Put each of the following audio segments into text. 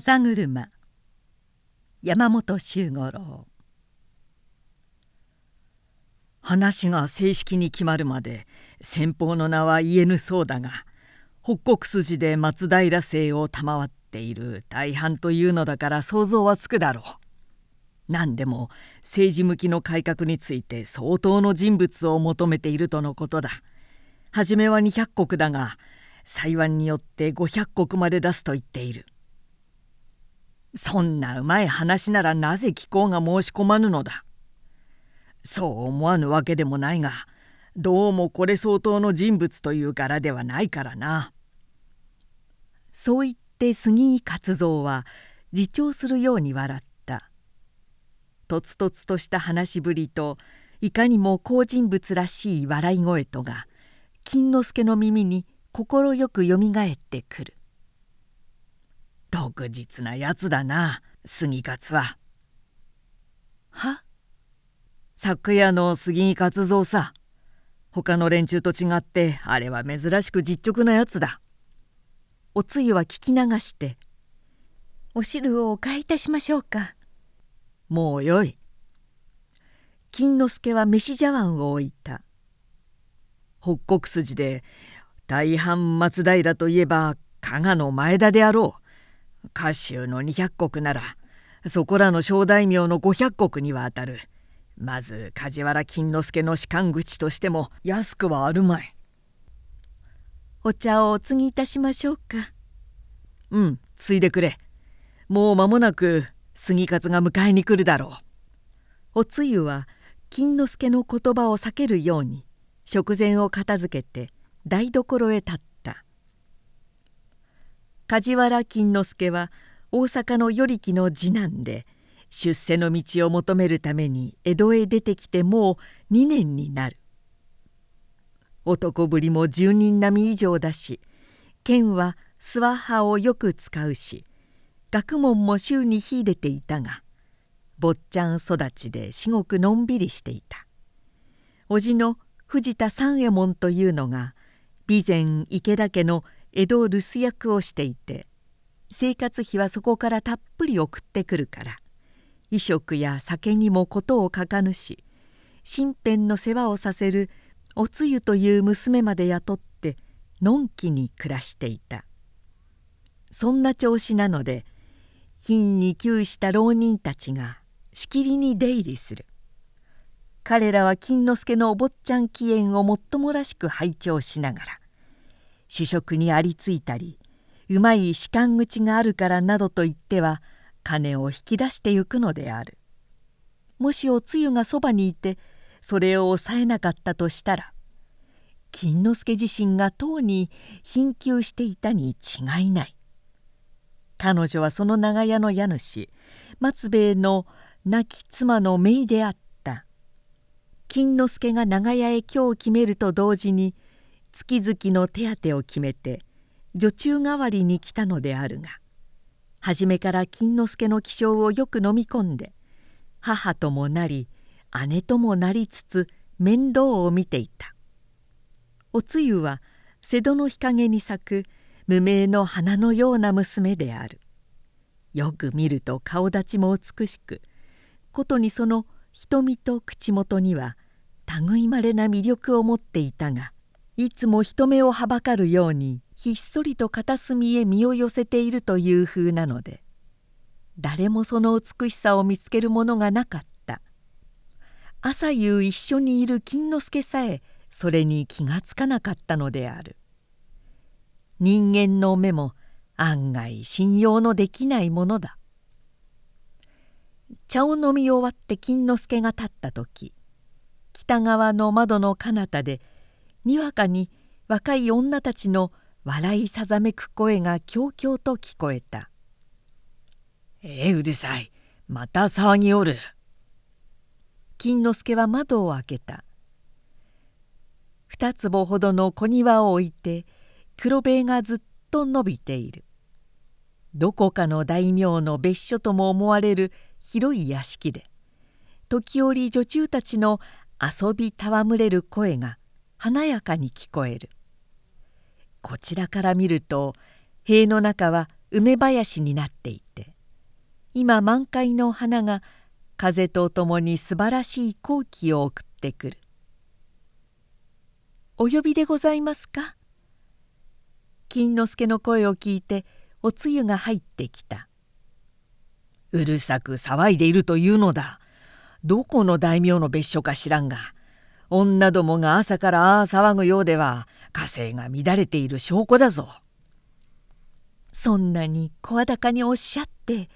風車山本周五郎話が正式に決まるまで先方の名は言えぬそうだが北国筋で松平姓を賜っている大半というのだから想像はつくだろう。何でも政治向きの改革について相当の人物を求めているとのことだ。初めは200石だが裁判によって500石まで出すと言っている。そんなうまい話ならなぜ貴公が申し込まぬのだ。そう思わぬわけでもないがどうもこれ相当の人物という柄ではないからな。そう言って杉井勝三は自重するように笑った。とつとつとした話しぶりといかにも好人物らしい笑い声とが金之助の耳に快くよみがえってくる。特実なやつだな。杉勝は。は？昨夜の杉井勝三さ他の連中と違ってあれは珍しく実直なやつだ。おつゆは聞き流して「お汁をお買いいたしましょうか」「もうよい」金之助は飯茶碗を置いた。北国筋で大半松平といえば加賀の前田であろう。甲州の200石ならそこらの小大名の500石にはあたる。まず梶原金之助の仕官口としても安くはあるまい。お茶をお継ぎいたしましょうか。うんついでくれ。もう間もなく杉勝が迎えに来るだろう。おつゆは金之助の言葉を避けるように食前を片付けて台所へ立った梶原金之助は大阪の与力の次男で出世の道を求めるために江戸へ出てきてもう2年になる。男ぶりも10人並み以上だし剣は諏訪派をよく使うし学問も週に秀でていたが坊ちゃん育ちで至極のんびりしていた。叔父の藤田三右衛門というのが備前池田家の江戸留守役をしていて生活費はそこからたっぷり送ってくるから衣食や酒にも事を書かぬし身辺の世話をさせるおつゆという娘まで雇ってのんきに暮らしていた。そんな調子なので貧に窮した浪人たちがしきりに出入りする。彼らは金之助のお坊ちゃん起源をもっともらしく拝聴しながら主食にありついたりうまい仕官口があるからなどと言っては金を引き出してゆくのである。もしおつゆがそばにいてそれを抑えなかったとしたら金之助自身がとうに貧窮していたに違いない。彼女はその長屋の家主松兵衛の亡き妻の姪であった。金之助が長屋へ今日決めると同時に月々の手当を決めて女中代わりに来たのであるが初めから金之助の気性をよく飲み込んで母ともなり姉ともなりつつ面倒を見ていた。おつゆは瀬戸の日陰に咲く無名の花のような娘である。よく見ると顔立ちも美しくことにその瞳と口元には類まれな魅力を持っていたがいつも人目をはばかるようにひっそりと片隅へ身を寄せているという風なので誰もその美しさを見つけるものがなかった。朝夕一緒にいる金之助さえそれに気がつかなかったのである。人間の目も案外信用のできないものだ。茶を飲み終わって金之助が立った時北側の窓の彼方でにわかに若い女たちの笑いさざめく声がきょうきょうと聞こえた「ええうるさい。また騒ぎおる」金之助は窓を開けた。二坪ほどの小庭を置いて黒塀がずっと伸びている。どこかの大名の別所とも思われる広い屋敷で時折女中たちの遊び戯れる声が華やかに聞こえる。こちらから見ると塀の中は梅林になっていて今満開の花が風とともに素晴らしい好機を送ってくる「お呼びでございますか?」金之助の声を聞いておつゆが入ってきた「うるさく騒いでいるというのだ。どこの大名の別所か知らんが女どもが朝からああ騒ぐようでは火星が乱れている証拠だぞ。そんなに声高におっしゃって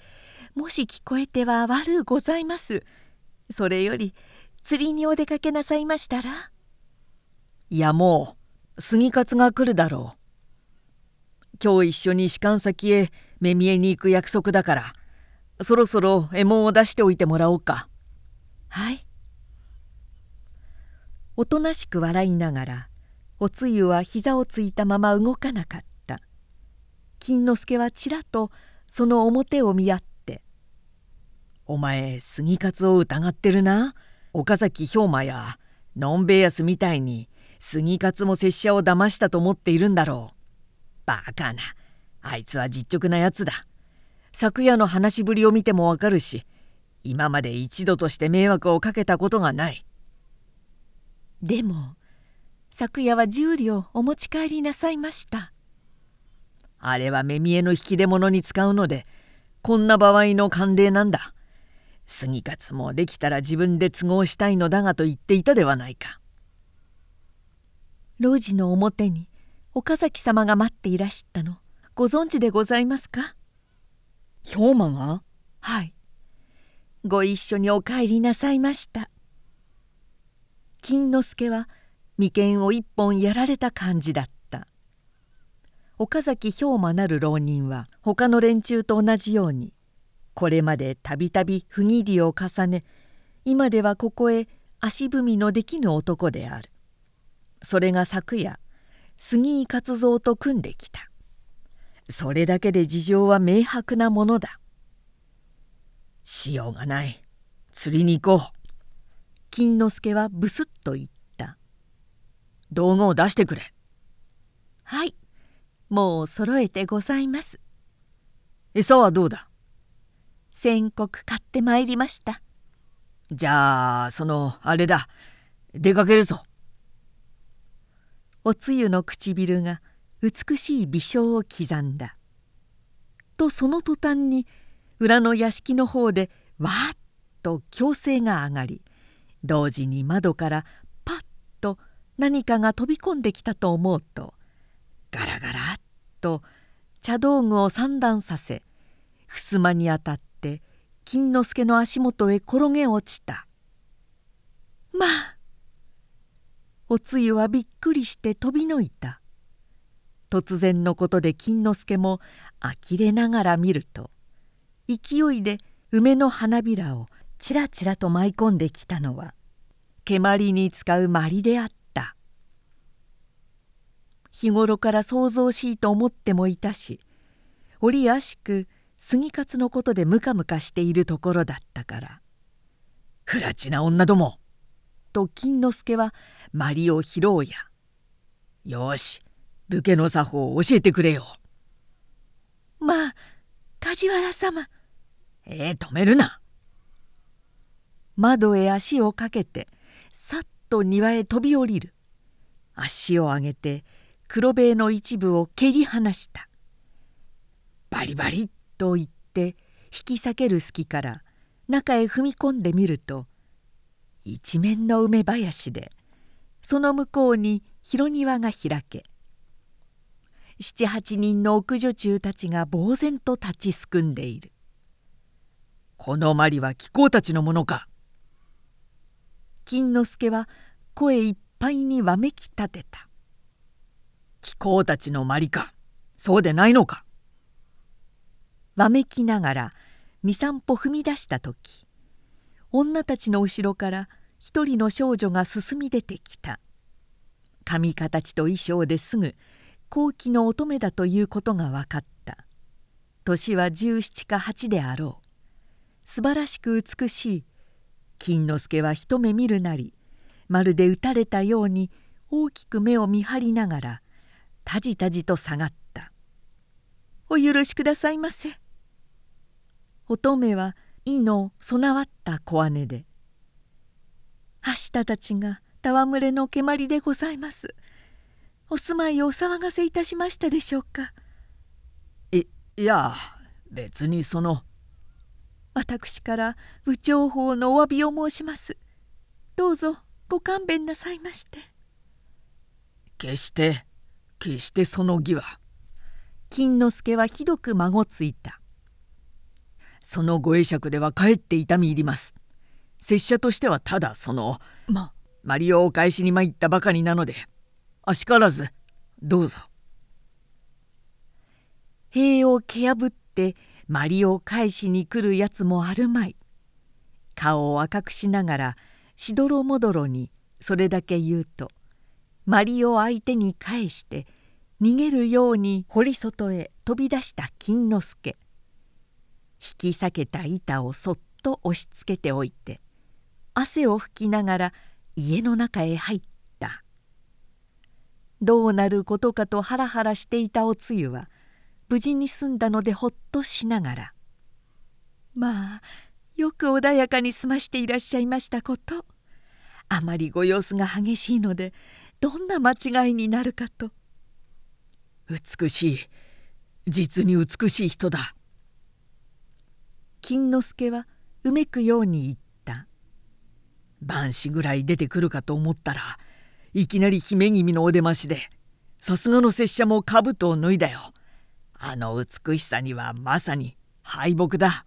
もし聞こえては悪うございます。それより釣りにお出かけなさいましたら？いやもう杉勝が来るだろう。今日一緒に士官先へ目見えに行く約束だからそろそろ獲物を出しておいてもらおうか。はいおとなしく笑いながらおつゆは膝をついたまま動かなかった金之助はちらっとその表を見合って「お前杉勝を疑ってるな岡崎兵馬やのんべえやすみたいに杉勝も拙者を騙したと思っているんだろう。バカなあいつは実直なやつだ。昨夜の話しぶりを見てもわかるし今まで一度として迷惑をかけたことがない。でも昨夜は十両お持ち帰りなさいました。あれは目見えの引き出物に使うのでこんな場合の慣例なんだ。杉勝もできたら自分で都合したいのだがと言っていたではないか。老人の表に岡崎様が待っていらしたのご存知でございますか？兵馬がはい。ご一緒にお帰りなさいました金之助は眉間を一本やられた感じだった。岡崎兵馬なる浪人は他の連中と同じようにこれまでたびたび不義理を重ね今ではここへ足踏みのできぬ男である。それが昨夜杉井勝蔵と組んできた。それだけで事情は明白なものだ。しようがない。釣りに行こう。金之助はブスッと言った「道具を出してくれ」はい。もう揃えてございます。餌はどうだ？宣告買ってまいりました。じゃあそのあれだ。出かけるぞ。おつゆの唇が美しい微笑を刻んだ。とその途端に裏の屋敷の方でわーっと強声が上がり同時に窓からパッと何かが飛び込んできたと思うとガラガラっと茶道具を散乱させ襖に当たって金之助の足元へ転げ落ちた「まあ!」おつゆはびっくりして飛びのいた突然のことで金之助も呆れながら見ると勢いで梅の花びらをちらちらと舞い込んできたのは蹴鞠に使う鞠であった日頃から想像しいと思ってもいたし折やしく杉勝のことでムカムカしているところだったから「不らちな女ども!」と金之助は鞠を拾うや「よし武家の作法を教えてくれよ」まあ梶原様ええ、止めるな窓へ足をかけてさっと庭へ飛び降りる。足を上げて黒塀の一部を蹴り離した。バリバリと言って引き裂ける隙から中へ踏み込んでみると一面の梅林でその向こうに広庭が開け七八人の奥女中たちが呆然と立ちすくんでいる。このマリは貴公たちのものか。金之助は声いっぱいにわめき立てた。貴公たちのマリかそうでないのか。わめきながら23歩踏み出した時女たちの後ろから一人の少女が進み出てきた。髪形と衣装ですぐ後期の乙女だということが分かった。年は17か8であろう。素晴らしく美しい金之助は一目見るなりまるで打たれたように大きく目を見張りながらたじたじと下がった「お許しくださいませ。乙女は意の備わった小姉で「明日たちが戯れの蹴鞠でございます。お住まいをお騒がせいたしましたでしょうか？いいや別にその私から部長法のお詫びを申します。どうぞご勘弁なさいまして。決して決してその義は。金之助はひどく孫ついた。そのご会釈ではかえって痛み入ります。拙者としてはただそのまマリオを返しに参ったばかりなのであしからずどうぞ。塀を蹴破ってマリを返しに来るやつもあるまい。顔を赤くしながらしどろもどろにそれだけ言うとマリを相手に返して逃げるように堀外へ飛び出した金之助。引き裂けた板をそっと押しつけておいて汗を拭きながら家の中へ入った。どうなることかとハラハラしていたおつゆは無事に済んだのでほっとしながら「まあよく穏やかに済ましていらっしゃいましたこと。あまりご様子が激しいのでどんな間違いになるかと。美しい。実に美しい人だ。金之助はうめくように言った。晩子ぐらい出てくるかと思ったらいきなり姫君のお出ましでさすがの拙者も兜を脱いだよあの美しさにはまさに敗北だ。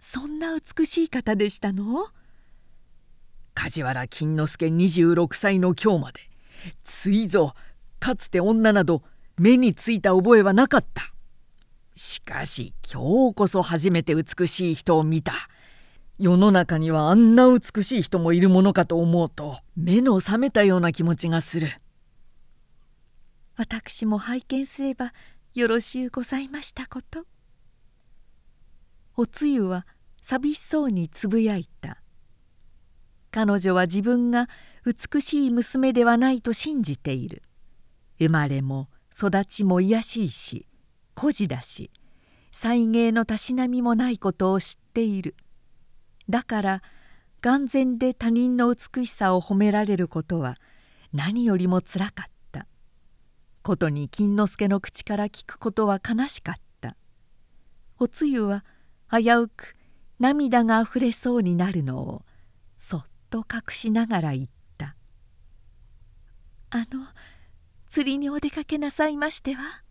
そんな美しい方でしたの？梶原金之助26歳の今日まで。ついぞかつて女など目についた覚えはなかった。しかし今日こそ初めて美しい人を見た。世の中にはあんな美しい人もいるものかと思うと目の覚めたような気持ちがする。私も拝見すればよろしゅうございましたこと。おつゆは寂しそうにつぶやいた。彼女は自分が美しい娘ではないと信じている。生まれも育ちも卑しいし孤児だし才芸のたしなみもないことを知っている。だから眼前で他人の美しさを褒められることは何よりもつらかった。ことに金之助の口から聞くことは悲しかった。おつゆは危うく涙があふれそうになるのをそっと隠しながら言った「あの釣りにお出かけなさいましては?」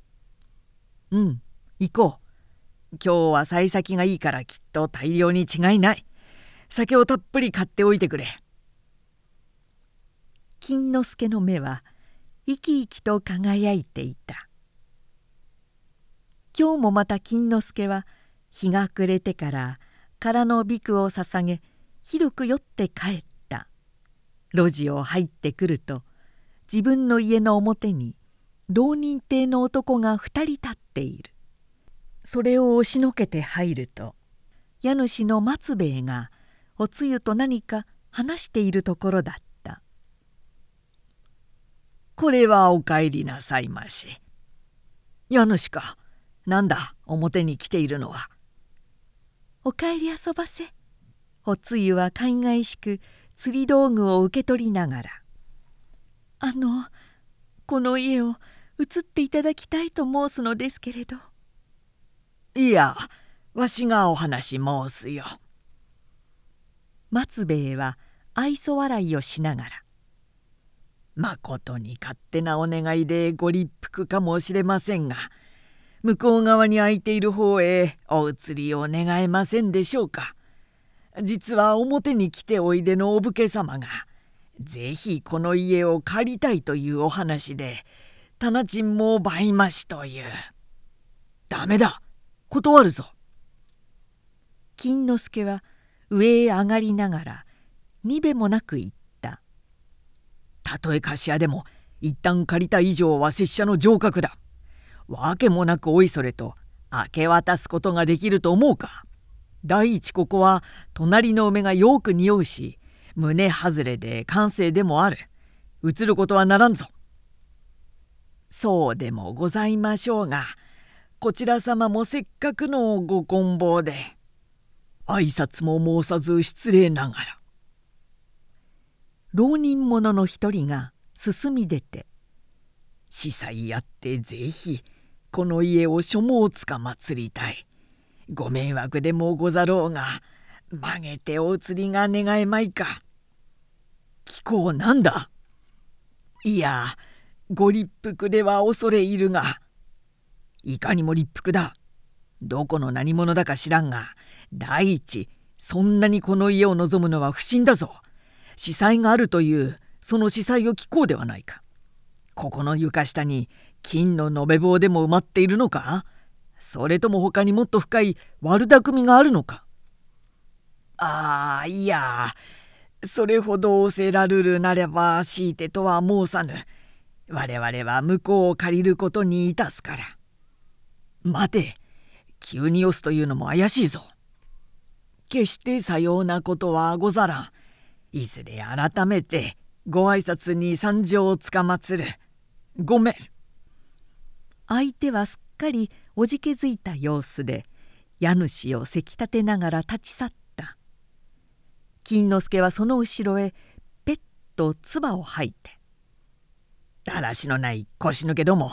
「うん行こう。今日は幸先がいいからきっと大量に違いない。酒をたっぷり買っておいてくれ」金之助の目は生き生きと輝いていた。今日もまた金之助は日が暮れてから空のビクを捧げひどく酔って帰った。路地を入ってくると自分の家の表に浪人亭の男が二人立っている。それを押しのけて入ると家主の松兵衛がおつゆと何か話しているところだった「これはお帰りなさいまし」「家主かなんだ表に来ているのは」「お帰り遊ばせ」おつゆはかいがいしく釣り道具を受け取りながら「あのこの家を移っていただきたいと申すのですけれど」いやわしがお話申すよ。松兵衛は愛想笑いをしながら「まことに勝手なお願いでご立腹かもしれませんが向こう側に空いている方へお移りを願えませんでしょうか。実は表に来ておいでのお武家様がぜひこの家を借りたいというお話で店賃も倍増しという。ダメだ断るぞ。金之助は上へ上がりながらにべもなく言った「とえ菓子屋でも一旦借りた以上は拙者の上格だ。わけもなくおいそれと明け渡すことができると思うか。第一ここは隣の梅がよく匂うし胸外れで感性でもある移ることはならんぞ。そうでもございましょうがこちら様もせっかくのご棍棒で挨拶も申さず失礼ながら浪人者の一人が進み出て「司祭やってぜひこの家を書物つか祭りたい。ご迷惑でもござろうが曲げてお釣りが願えまいか」聞こうなんだ?いやご立腹では恐れ入るがいかにも立腹だ。どこの何者だか知らんが第一そんなにこの家を望むのは不審だぞ。司祭があるというその司祭を聞こうではないか。ここの床下に金の延べ棒でも埋まっているのか？それとも他にもっと深い悪巧みがあるのか？ああいや。それほど仰せらるるなれば強いてとは申さぬ。我々は向こうを借りることにいたすから。待て。急に押すというのも怪しいぞ。決してさようなことはござらん。いずれ改めてご挨拶に参上をつかまつる。ごめん。相手はすっかりおじけづいた様子で家主をせき立てながら立ち去った。金之助はその後ろへペッと唾を吐いて「だらしのない腰抜けども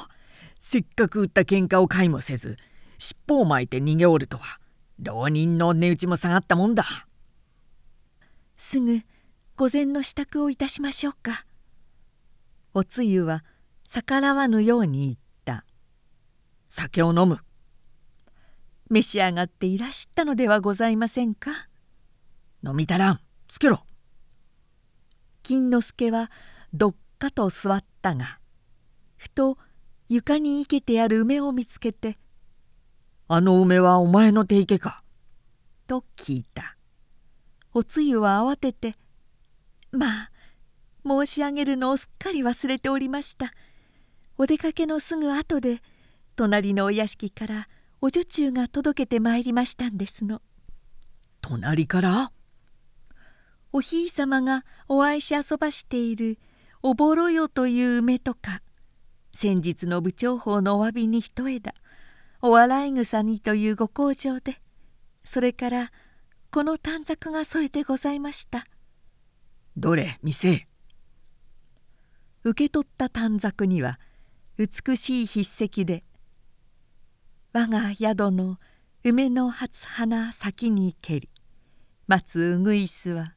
せっかく打った喧嘩を買いもせず尻尾を巻いて逃げおるとは浪人の値打ちも下がったもんだ」すぐ御前の支度をいたしましょうか。おつゆは逆らわぬように言った「酒を飲む」召し上がっていらしたのではございませんか。飲みたらん。つけろ。金之助はどっかと座ったがふと床に生けてある梅を見つけて「あの梅はお前の手池か?」と聞いた。おつゆは慌てて「まあ申し上げるのをすっかり忘れておりました。お出かけのすぐ後で隣のお屋敷からお女中が届けてまいりましたんですの」隣から？おひいさまがお愛し遊ばしているおぼろよという梅とか先日の部長法のお詫びに一枝お笑い草にというご厚情でそれからこの短冊が添えてございましたどれ見せ受け取った短冊には美しい筆跡で「我が宿の梅の初花先に蹴り待つうぐいすは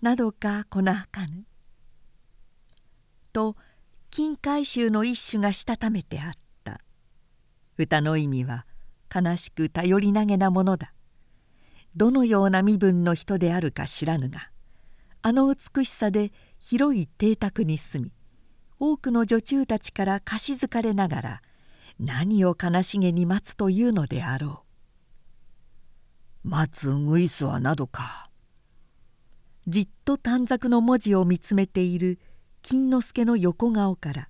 などかこなかぬ」と金海舟の一種がしたためてあった。歌の意味は悲しく頼りなげなものだ。どのような身分の人であるか知らぬがあの美しさで広い邸宅に住み多くの女中たちから貸しづかれながら何を悲しげに待つというのであろう。待つうぐいすはなどか。じっと短冊の文字を見つめている金之助の横顔から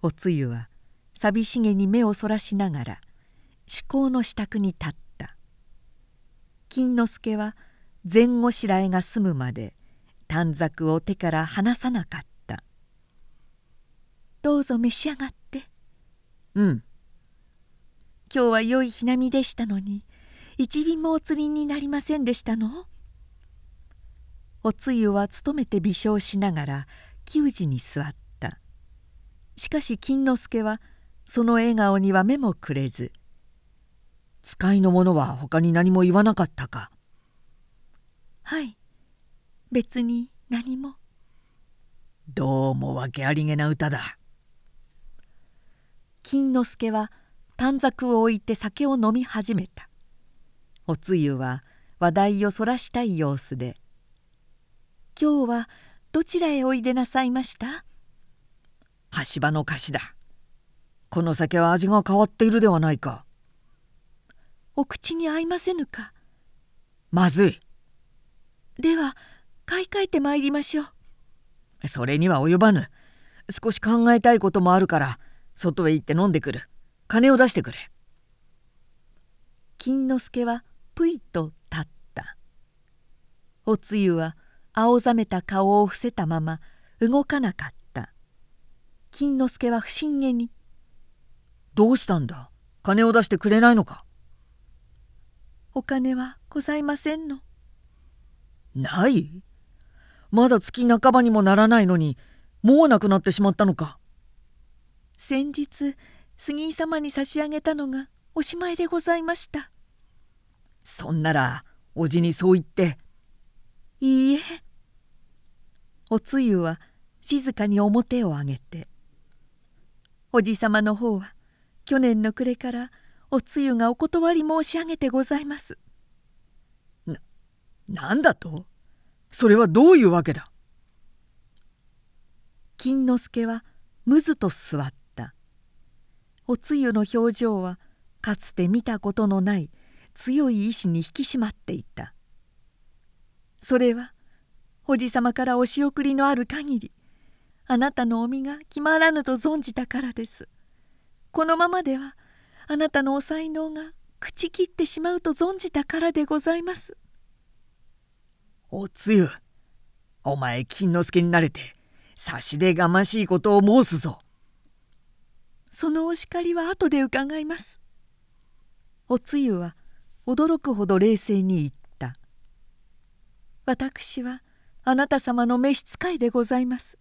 おつゆは寂しげに目をそらしながら至高の支度に立った金之助は前後白えが済むまで短冊を手から離さなかった「どうぞ召し上がって」「うん」今日は良い日並みでしたのに一便もお釣りになりませんでしたの？おつゆは勤めて微笑しながら給仕に座った。しかし金之助はその笑顔には目もくれず「使いの者は他に何も言わなかったか?」「はい別に何も」どうも訳ありげな歌だ。金之助は短冊を置いて酒を飲み始めた。おつゆは話題をそらしたい様子で「今日はどちらへおいでなさいました？橋場の菓子だ。この酒は味が変わっているではないか。お口に合いませぬか？まずい。では買い替えてまいりましょう。それには及ばぬ。少し考えたいこともあるから外へ行って飲んでくる。金を出してくれ。金之助はぷいと立った。おつゆは青ざめた顔を伏せたまま動かなかった。金之助は不審げに「どうしたんだ？金を出してくれないのか？お金はございませんの。ないまだ月半ばにもならないのにもうなくなってしまったのか。先日杉井様に差し上げたのがおしまいでございました。そんならおじにそう言って。いいえ。おつゆは静かに表を上げて。おじさまの方は去年の暮れからおつゆがお断り申し上げてございます。ななんだと？それはどういうわけだ？金之助はむずと座った。おつゆの表情はかつて見たことのない強い意志に引き締まっていた。それはおじさまからお仕送りのある限りあなたのお身が決まらぬと存じたからです。このままではあなたのお才能が朽ちきってしまうと存じたからでございます。おつゆ。お前金之助になれて差しでがましいことを申すぞ。そのお叱りは後で伺います。おつゆは驚くほど冷静に言った。私はあなた様の召使いでございます。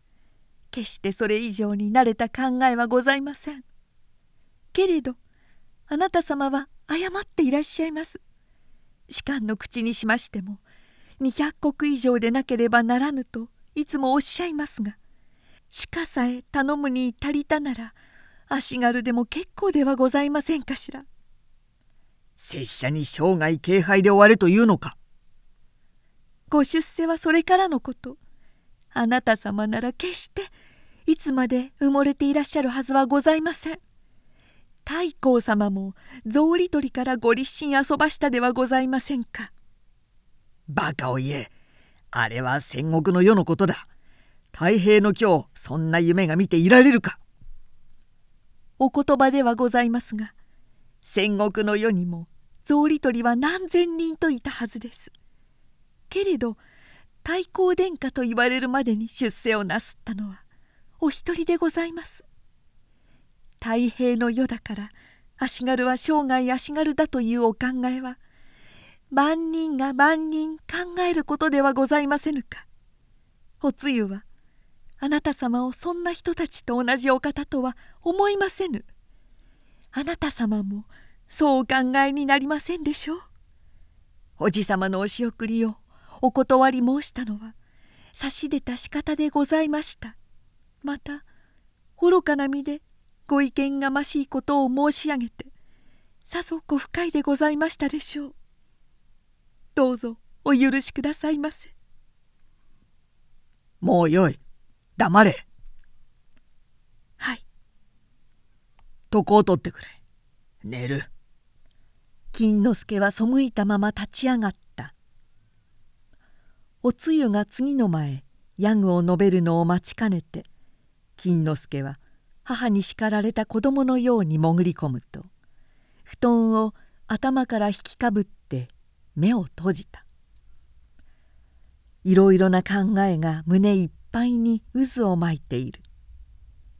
決してそれ以上に慣れた考えはございません。けれどあなた様は誤っていらっしゃいます。士官の口にしましても200石以上でなければならぬといつもおっしゃいますが鹿さえ頼むに足りたなら足軽でも結構ではございませんかしら。拙者に生涯敬拝で終われというのか。ご出世はそれからのこと。あなた様なら決していつまで埋もれていらっしゃるはずはございません。太閤様も草履取りからご立身遊ばしたではございませんかバカを言え。あれは戦国の世のことだ。太平の今日そんな夢が見ていられるか。お言葉ではございますが戦国の世にも草履取りは何千人といたはずです。けれど太閤殿下と言われるまでに出世をなすったのはお一人でございます。太平の世だから足軽は生涯足軽だというお考えは万人が万人考えることではございませぬか。おつゆはあなた様をそんな人たちと同じお方とは思いませぬ。あなた様もそうお考えになりませんでしょう。おじさまのお仕送りをお断り申したのは差し出た仕方でございました。また愚かな身でご意見がましいことを申し上げてさぞご不快でございましたでしょう。どうぞお許しくださいませ。もうよい。黙れ。はい。床を取ってくれ。寝る。金之助は背いたまま立ち上がった。おつゆが次の前ヤグを述べるのを待ちかねて金之助は母に叱られた子供のように潜り込むと布団を頭から引きかぶって目を閉じた。いろいろな考えが胸いっぱいに渦を巻いている。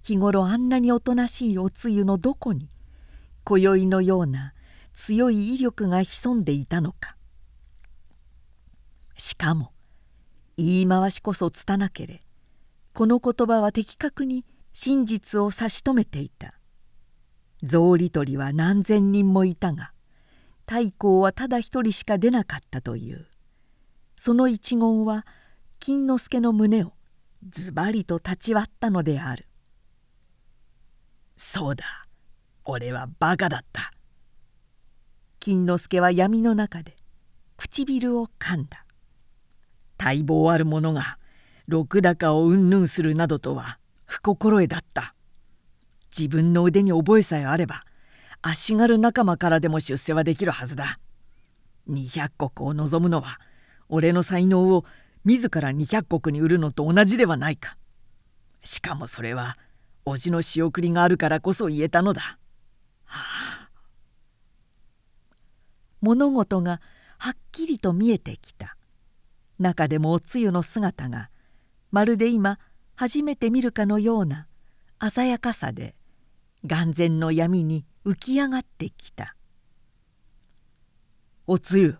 日頃あんなにおとなしいおつゆのどこに今宵のような強い威力が潜んでいたのか。しかも言い回しこそ拙けれこの言葉は的確に真実を差し止めていた。草履取りは何千人もいたが太閤はただ一人しか出なかったという。その一言は金之助の胸をズバリと立ち割ったのである。そうだ俺はバカだった。金之助は闇の中で唇を噛んだ。待望ある者が禄高をうんぬんするなどとは不心得だった。自分の腕に覚えさえあれば足軽仲間からでも出世はできるはずだ。200石を望むのは俺の才能を自ら200石に売るのと同じではないか。しかもそれは叔父の仕送りがあるからこそ言えたのだ。はあ。物事がはっきりと見えてきた。中でもおつゆの姿がまるで今初めて見るかのような鮮やかさで眼前の闇に浮き上がってきた「おつゆ」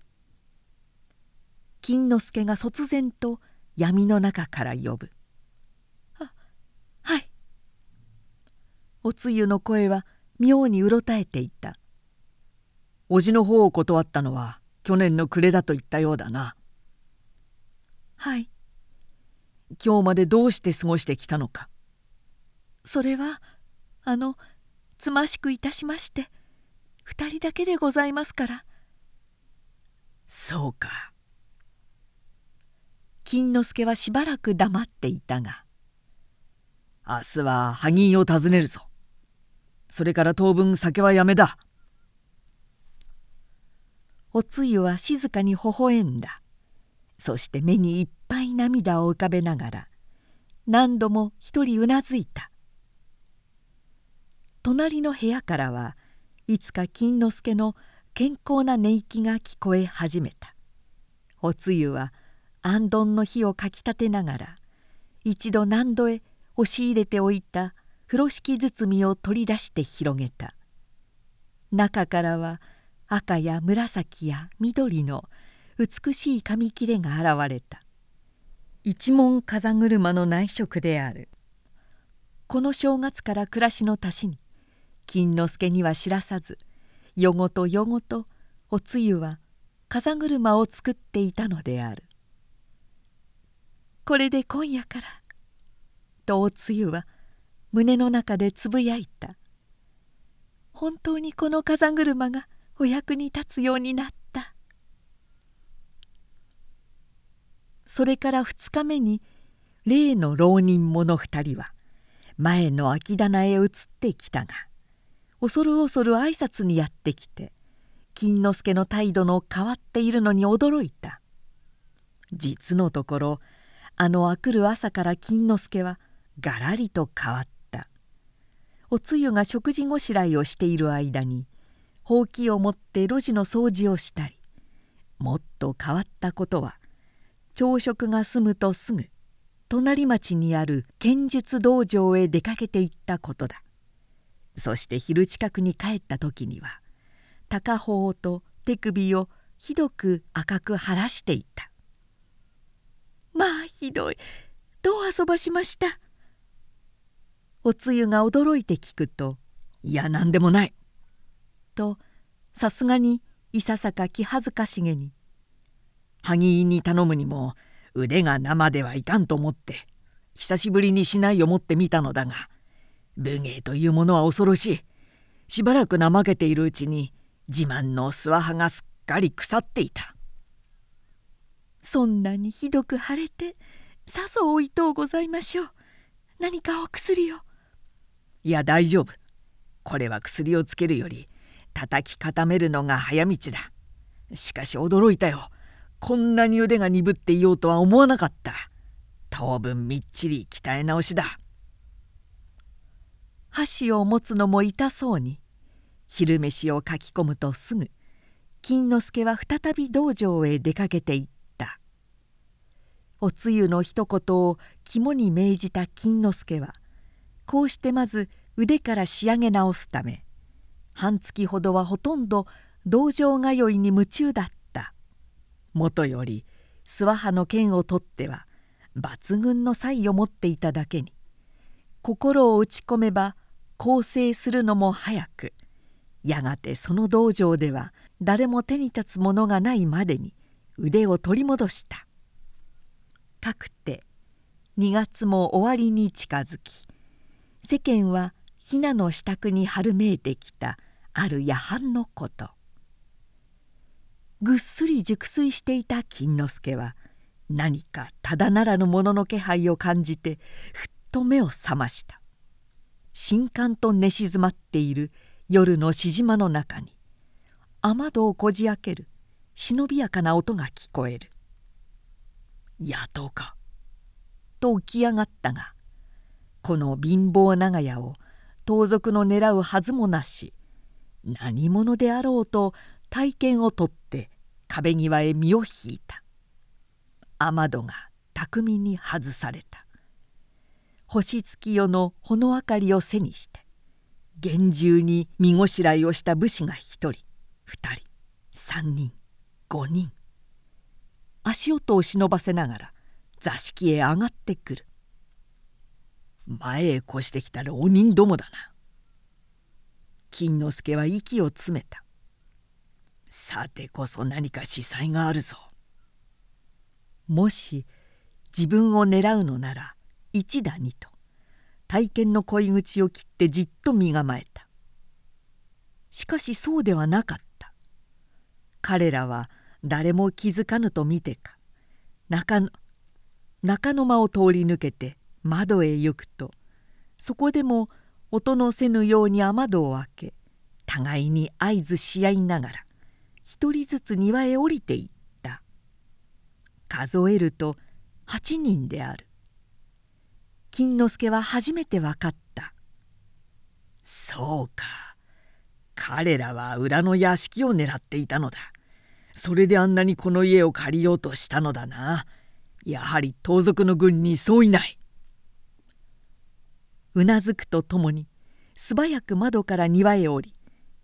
金之助が突然と闇の中から呼ぶ「あはい」おつゆの声は妙にうろたえていた「叔父の方を断ったのは去年の暮れだと言ったようだな」はい。今日までどうして過ごしてきたのか。それはあのつましくいたしまして二人だけでございますから。そうか。金之助はしばらく黙っていたが。明日は萩を訪ねるぞ。それから当分酒はやめだ。おつゆは静かに微笑んだ。そして目にいっぱい涙を浮かべながら何度も一人うなずいた隣の部屋からはいつか金之助の健康な寝息が聞こえ始めた。おつゆはあんどんの火をかきたてながら一度何度へ押し入れておいた風呂敷包みを取り出して広げた。中からは赤や紫や緑の美しい紙切れが現れた。一文風車の内職である。この正月から暮らしの足しに金之助には知らさず夜ごと夜ごとおつゆは風車を作っていたのである。これで今夜からとおつゆは胸の中でつぶやいた。本当にこの風車がお役に立つようになった。それから2日目に例の浪人者2人は前の空き棚へ移ってきたが恐る恐る挨拶にやってきて金之助の態度の変わっているのに驚いた。実のところあのあくる朝から金之助はがらりと変わった。おつゆが食事ごしらえをしている間にほうきを持って路地の掃除をしたりもっと変わったことは朝食が済むとすぐ隣町にある剣術道場へ出かけていったことだ。そして昼近くに帰った時には高頬と手首をひどく赤く晴らしていた「まあひどい。どう遊ばしました」おつゆが驚いて聞くと「いや何でもない」とさすがにいささか気恥ずかしげに萩に頼むにも腕が生ではいかんと思って久しぶりにしないを持ってみたのだが武芸というものは恐ろしい。しばらく怠けているうちに自慢の諏訪葉がすっかり腐っていた。そんなにひどく腫れてさぞおいとうございましょう。何かお薬を。いや大丈夫。これは薬をつけるより叩き固めるのが早道だ。しかし驚いたよ。こんなに腕が鈍っていようとは思わなかった。当分みっちり鍛え直しだ箸を持つのも痛そうに。昼飯をかき込むとすぐ金之助は再び道場へ出かけていった。おつゆの一言を肝に銘じた金之助はこうしてまず腕から仕上げ直すため半月ほどはほとんど道場通いに夢中だった。もとより諏訪派の剣を取っては抜群の才を持っていただけに心を打ち込めば構成するのも早く。やがてその道場では誰も手に立つものがないまでに腕を取り戻した。かくて2月も終わりに近づき世間はひなの支度に春めいてきたある夜半のこと。ぐっすり熟睡していた金之助は何かただならぬものの気配を感じてふっと目を覚ました。新刊と寝静まっている夜のしじまの中に雨戸をこじ開ける忍びやかな音が聞こえる「野党か」と起き上がったがこの貧乏長屋を盗賊の狙うはずもなし何者であろうと体験をとって壁際へ身を引いた。雨戸が巧みに外された。星月夜の穂の明かりを背にして厳重に身ごしらえをした武士が一人二人三人五人。足音を忍ばせながら座敷へ上がってくる。前へ越してきた浪人どもだな。金之助は息を詰めた。さてこそ何か司祭があるぞ。もし自分を狙うのなら一打二と。体験の恋口を切ってじっと身構えた。しかしそうではなかった。彼らは誰も気づかぬと見てか。中の中の間を通り抜けて窓へ行くとそこでも音のせぬように雨戸を開け互いに合図し合いながら一人ずつ庭へ降りていった。数えると8人である。金之助は初めて分かった。そうか。彼らは裏の屋敷を狙っていたのだ。それであんなにこの家を借りようとしたのだな。やはり盗賊の軍にそういない。うなずくとともに素早く窓から庭へ降り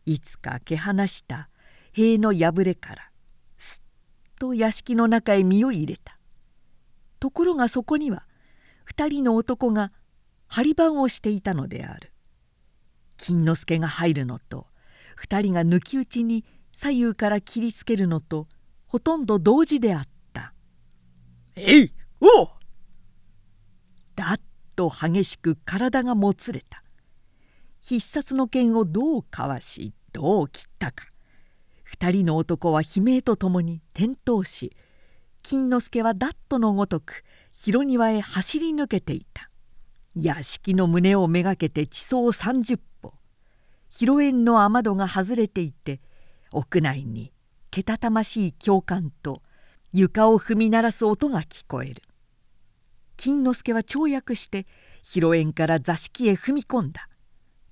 いつか毛放した塀の破れからすっと屋敷の中へ身を入れた。ところがそこには2人の男が張り番をしていたのである。金之助が入るのと2人が抜き打ちに左右から切りつけるのとほとんど同時であった「えいおう!」だっと激しく体がもつれた。必殺の剣をどうかわしどう切ったか。2人の男は悲鳴とともに転倒し金之助はダットのごとく広庭へ走り抜けていた。屋敷の胸をめがけて地層30歩。広縁の雨戸が外れていて屋内にけたたましい教官と床を踏み鳴らす音が聞こえる。金之助は跳躍して広縁から座敷へ踏み込んだ。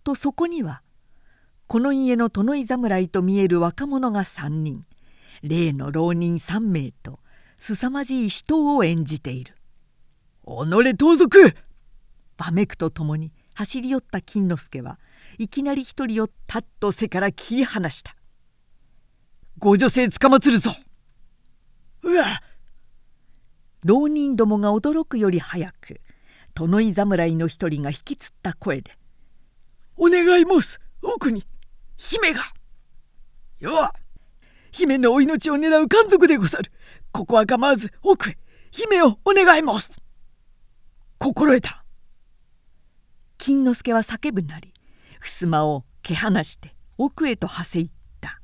とそこにはこの家の殿井侍と見える若者が3人例の浪人3名と凄まじい死闘を演じている「己盗賊!」わめくとともに走り寄った金之助はいきなり一人をたっと背から切り離した「ご女性つかまつるぞ!」うわ浪人どもが驚くより早く殿井侍の一人が引きつった声で「お願い申す奥に姫が!」よ姫のお命を狙う奸賊でござるここは構わず奥へ姫をお願い申す心得た。金之助は叫ぶなり襖を蹴放して奥へとはせ入った。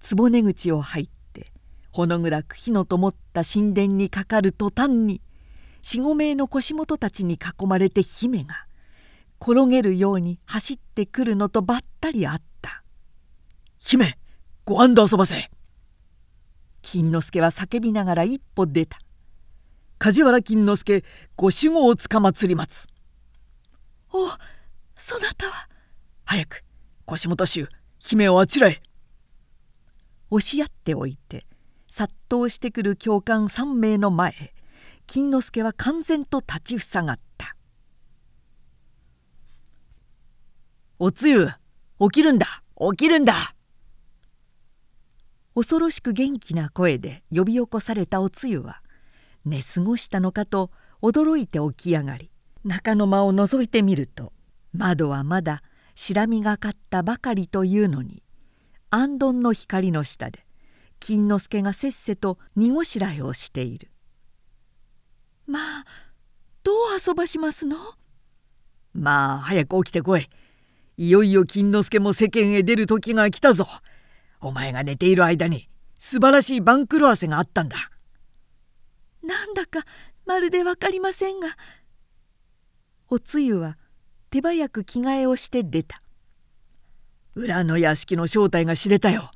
坪根口を入ってほの暗く火の灯った神殿にかかる途端に四五名の腰元たちに囲まれて姫が転げるように走ってくるのとばったりあった「姫ご安で遊ばせ!」金之助は叫びながら一歩出た梶原金之助ご守護をつかまつります。おそなたは？早く腰元衆姫をあちらへ。押し合っておいて殺到してくる教官3名の前へ金之助は完全と立ちふさがった「おつゆ起きるんだ起きるんだ!」恐ろしく元気な声で呼び起こされたおつゆは寝過ごしたのかと驚いて起き上がり中の間を覗いてみると窓はまだ白みがかったばかりというのにあんどんの光の下で金之助がせっせと荷ごしらえをしている。まあどう遊ばしますの？まあ早く起きてこい。いよいよ金之助も世間へ出る時が来たぞ。お前が寝ている間に素晴らしい番狂わせがあったんだなんだかまるで分かりませんが。おつゆは手早く着替えをして出た。裏の屋敷の正体が知れたよ。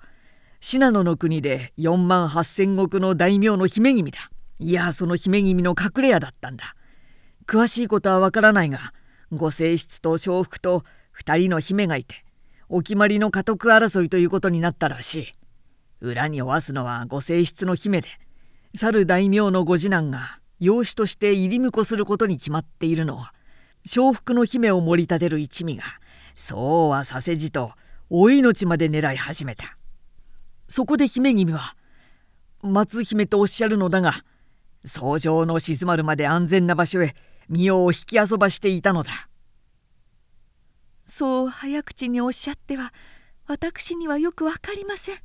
信濃の国で4万8,000石の大名の姫君だ。いやその姫君の隠れ家だったんだ。詳しいことはわからないがご正室と承服と2人の姫がいてお決まりの家督争いということになったらしい。裏におわすのはご正室の姫で去る大名のご次男が養子として入り婿することに決まっているのは承服の姫を盛り立てる一味がそうはさせじとお命まで狙い始めた。そこで姫君は松姫とおっしゃるのだが草上の静まるまで安全な場所へ身を引き遊ばしていたのだ。そう早口におっしゃっては私にはよく分かりません。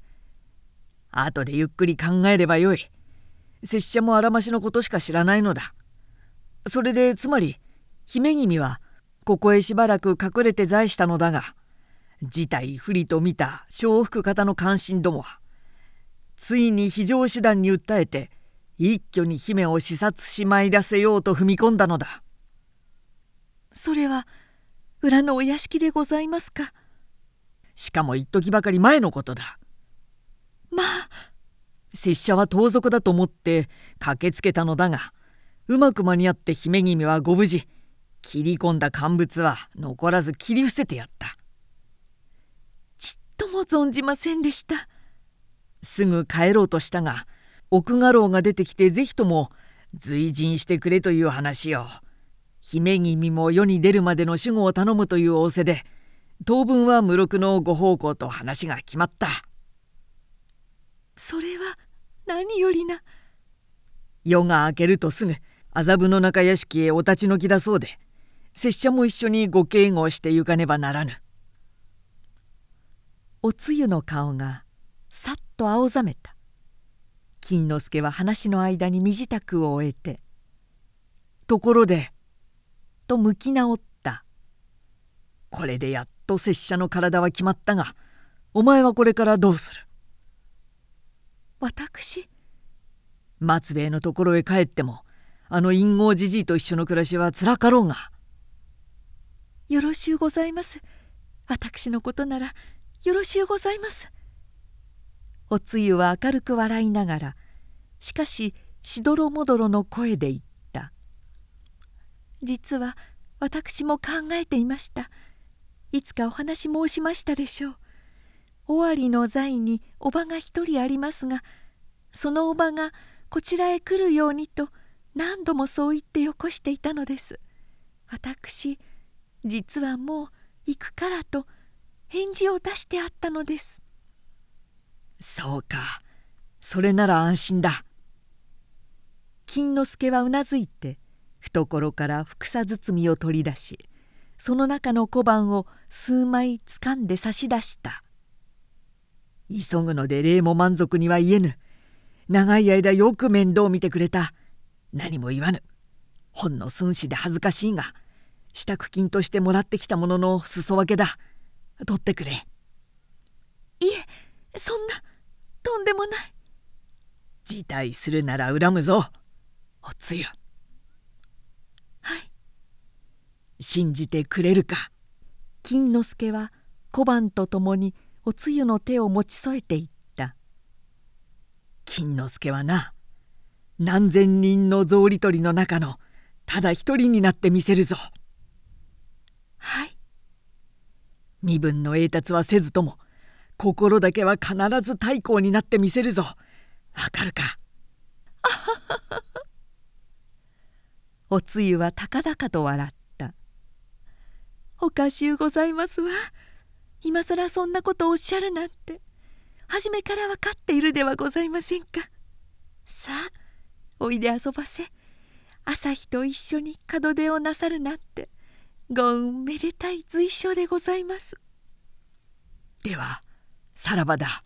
後でゆっくり考えればよい拙者もあらましのことしか知らないのだ。それでつまり姫君はここへしばらく隠れて在したのだが事態不利と見た笑福方の関心どもはついに非常手段に訴えて一挙に姫を視察し参らせようと踏み込んだのだ。それは裏のお屋敷でございますか？しかも一時ばかり前のことだ。まあ拙者は盗賊だと思って駆けつけたのだがうまく間に合って姫君はご無事切り込んだ乾物は残らず切り伏せてやった。ちっとも存じませんでした。すぐ帰ろうとしたが奥家老が出てきて是非とも随陣してくれという話を姫君も世に出るまでの守護を頼むという仰せで当分は無禄のご奉公と話が決まった。それは何よりな。夜が明けるとすぐ麻布の中屋敷へお立ち退きだそうで拙者も一緒にご警護をしてゆかねばならぬ。おつゆの顔がさっと青ざめた。金之助は話の間に身支度を終えて「ところで」と向き直った「これでやっと拙者の体は決まったがお前はこれからどうする?」私？松兵衛のところへ帰ってもあの陰謀じじいと一緒の暮らしはつらかろうが。よろしゅうございます。私のことならよろしゅうございます。おつゆは明るく笑いながらしかししどろもどろの声で言った「実は私も考えていました。いつかお話申しましたでしょう尾張の在におばが一人ありますがそのおばがこちらへ来るようにと何度もそう言ってよこしていたのです。私実はもう行くからと返事を出してあったのです。そうか。それなら安心だ。金之助はうなずいて懐からふくさ包みを取り出しその中の小判を数枚つかんで差し出した急ぐので礼も満足には言えぬ。長い間よく面倒見てくれた。何も言わぬ。ほんの寸志で恥ずかしいが支度金としてもらってきたものの裾分けだ。取ってくれ。いえそんなとんでもない。辞退するなら恨むぞ。おつゆ。はい。信じてくれるか。金之助は小判とともにおつゆの手を持ち添えていった。金之助はな何千人の草履取りの中のただ一人になってみせるぞ。はい。身分の栄達はせずとも心だけは必ず太閤になってみせるぞ。わかるか？おつゆは高々と笑った「おかしゅうございますわ今さらそんなことをおっしゃるなんて。初めから分かっているではございませんか。さあおいで遊ばせ。朝日と一緒に門出をなさるなんて。ご運めでたい随所でございます。ではさらばだ。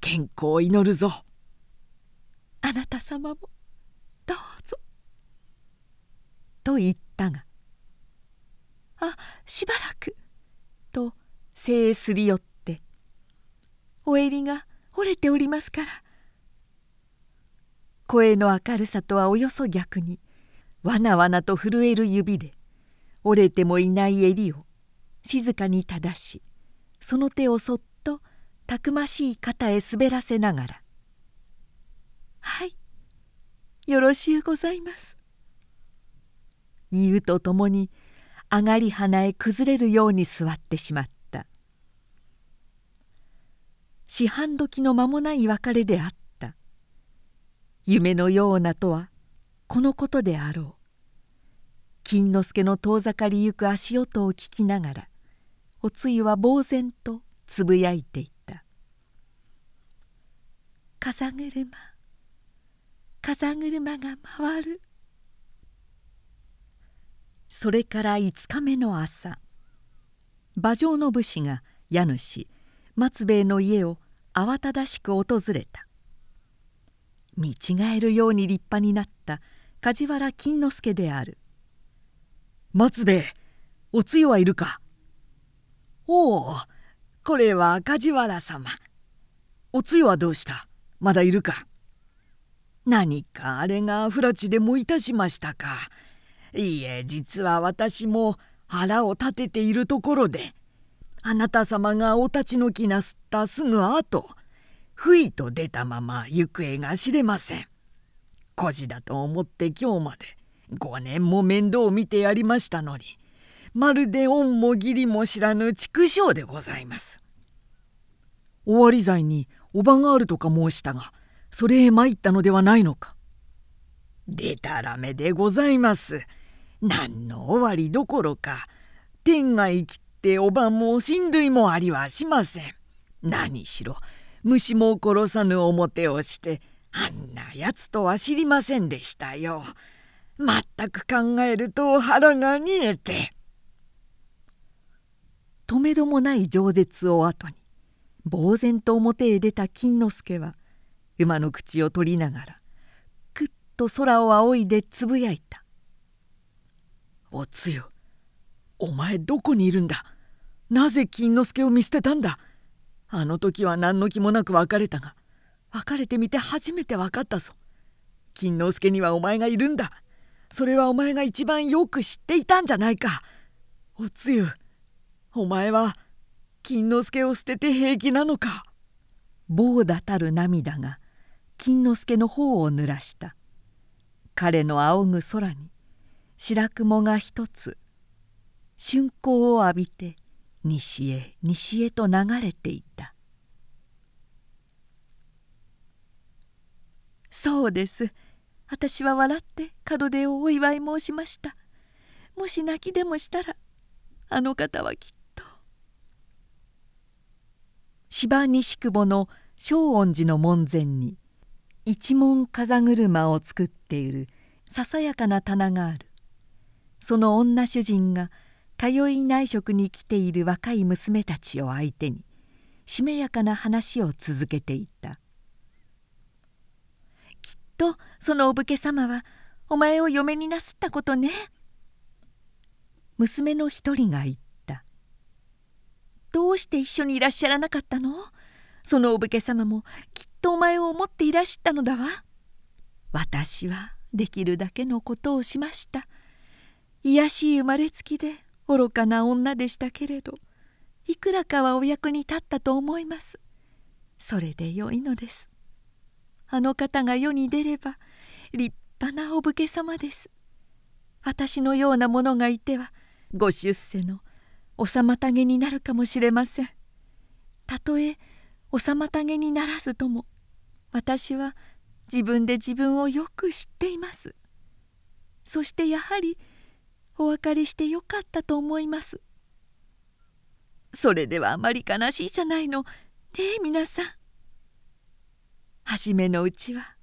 健康を祈るぞ。あなた様もどうぞ。と言ったが「あしばらく」と背へすり寄って「お襟が折れておりますから」声の明るさとはおよそ逆にわなわなと震える指で折れてもいない襟を静かに正しその手をそっとたくましい肩へ滑らせながら「はいよろしゅうございます」言うとともに上がり花へ崩れるように座ってしまった。四半時の間もない別れであった。夢のようなとはこのことであろう。金之助の遠ざかりゆく足音を聞きながらおつゆは呆然とつぶやいていた「風車風車が回る」それから5日目の朝馬上の武士が家主松兵衛の家を慌ただしく訪れた。見違えるように立派になった梶原金之助である「松兵衛おつゆはいるか?」「おおこれは梶原様。おつゆはどうした？まだいるか?」何かあれが不埒でもいたしましたか？いいえ実は私も腹を立てているところで。あなた様がお立ちのきなすったすぐ後不意と出たまま行方が知れません。孤児だと思って今日まで5年も面倒を見てやりましたのにまるで恩も義理も知らぬ畜生でございます。尾張罪におばがあるとか申したがそれへ参ったのではないのか。でたらめでございます。何の終わりどころか天が生きっておばも親類もありはしません。何しろ虫も殺さぬ表をしてあんなやつとは知りませんでしたよ。まったく考えると腹が煮えて。とめどもない饒舌を後に呆然と表へ出た金之助は馬の口を取りながらくっと空を仰いでつぶやいた「おつよお前どこにいるんだ？なぜ金之助を見捨てたんだ？あの時は何の気もなく別れたが別れてみて初めて分かったぞ。金之助にはお前がいるんだ。それはお前が一番よく知っていたんじゃないか。おつゆお前は金之助を捨てて平気なのか？棒だたる涙が金之助の方を濡らした。彼の仰ぐ空に白雲が一つ春光を浴びて西へ西へと流れていた「そうです。私は笑って門出をお祝い申しました。もし泣きでもしたらあの方はきっと」芝西久保の正恩寺の門前に一門風車を作っているささやかな棚がある。その女主人が「通い内職に来ている若い娘たちを相手にしめやかな話を続けていた「きっとそのお武家様はお前を嫁になすったことね」娘の一人が言った「どうして一緒にいらっしゃらなかったの？そのお武家様もきっとお前を思っていらしたのだわ」私はできるだけのことをしました。卑しい生まれつきで愚かな女でしたけれどいくらかはお役に立ったと思います。それでよいのです。あの方が世に出れば立派なお武家様です。私のような者がいてはご出世のお妨げになるかもしれません。たとえお妨げにならずとも私は自分で自分をよく知っています。そしてやはりお別れしてよかったと思います。それではあまり悲しいじゃないの。ねえ皆さん。初めのうちは。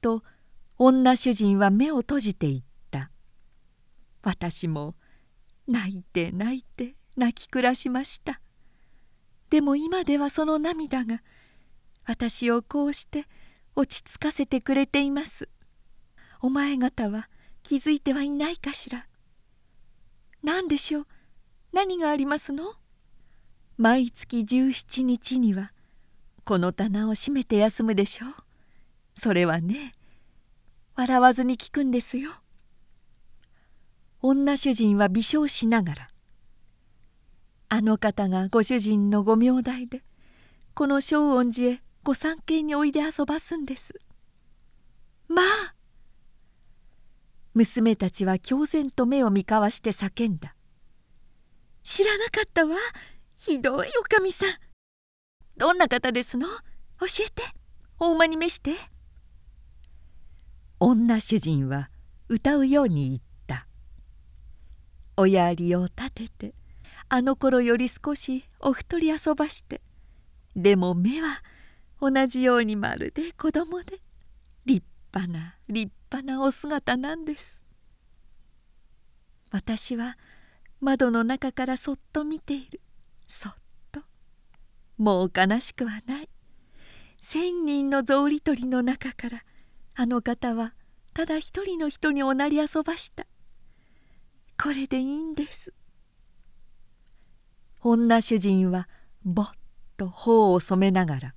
と女主人は目を閉じていった。私も泣いて泣いて泣き暮らしました。でも今ではその涙が私をこうして落ち着かせてくれています。お前方は気づいてはいないかしら。何でしょう？何がありますの？毎月17日にはこの棚を閉めて休むでしょう。それはね笑わずに聞くんですよ。女主人は微笑しながらあの方がご主人のご名代でこの正恩寺へご参詣においで遊ばすんです。まあ娘たちは狂然と目を見交わして叫んだ「知らなかったわひどいおかみさん。どんな方ですの？教えて。お馬に召して」女主人は歌うように言った「お槍を立ててあの頃より少しお太り遊ばして。でも目は同じようにまるで子供で。立派な立派なお姿なんです。私は窓の中からそっと見ている。そっと。もう悲しくはない。千人の草履取りの中からあの方はただ一人の人におなり遊ばした。これでいいんです。女主人はぼっと頬を染めながら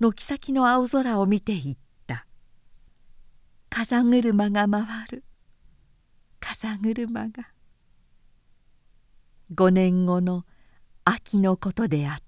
軒先の青空を見ていた。風車が回る。風車が。5年後の秋のことであった。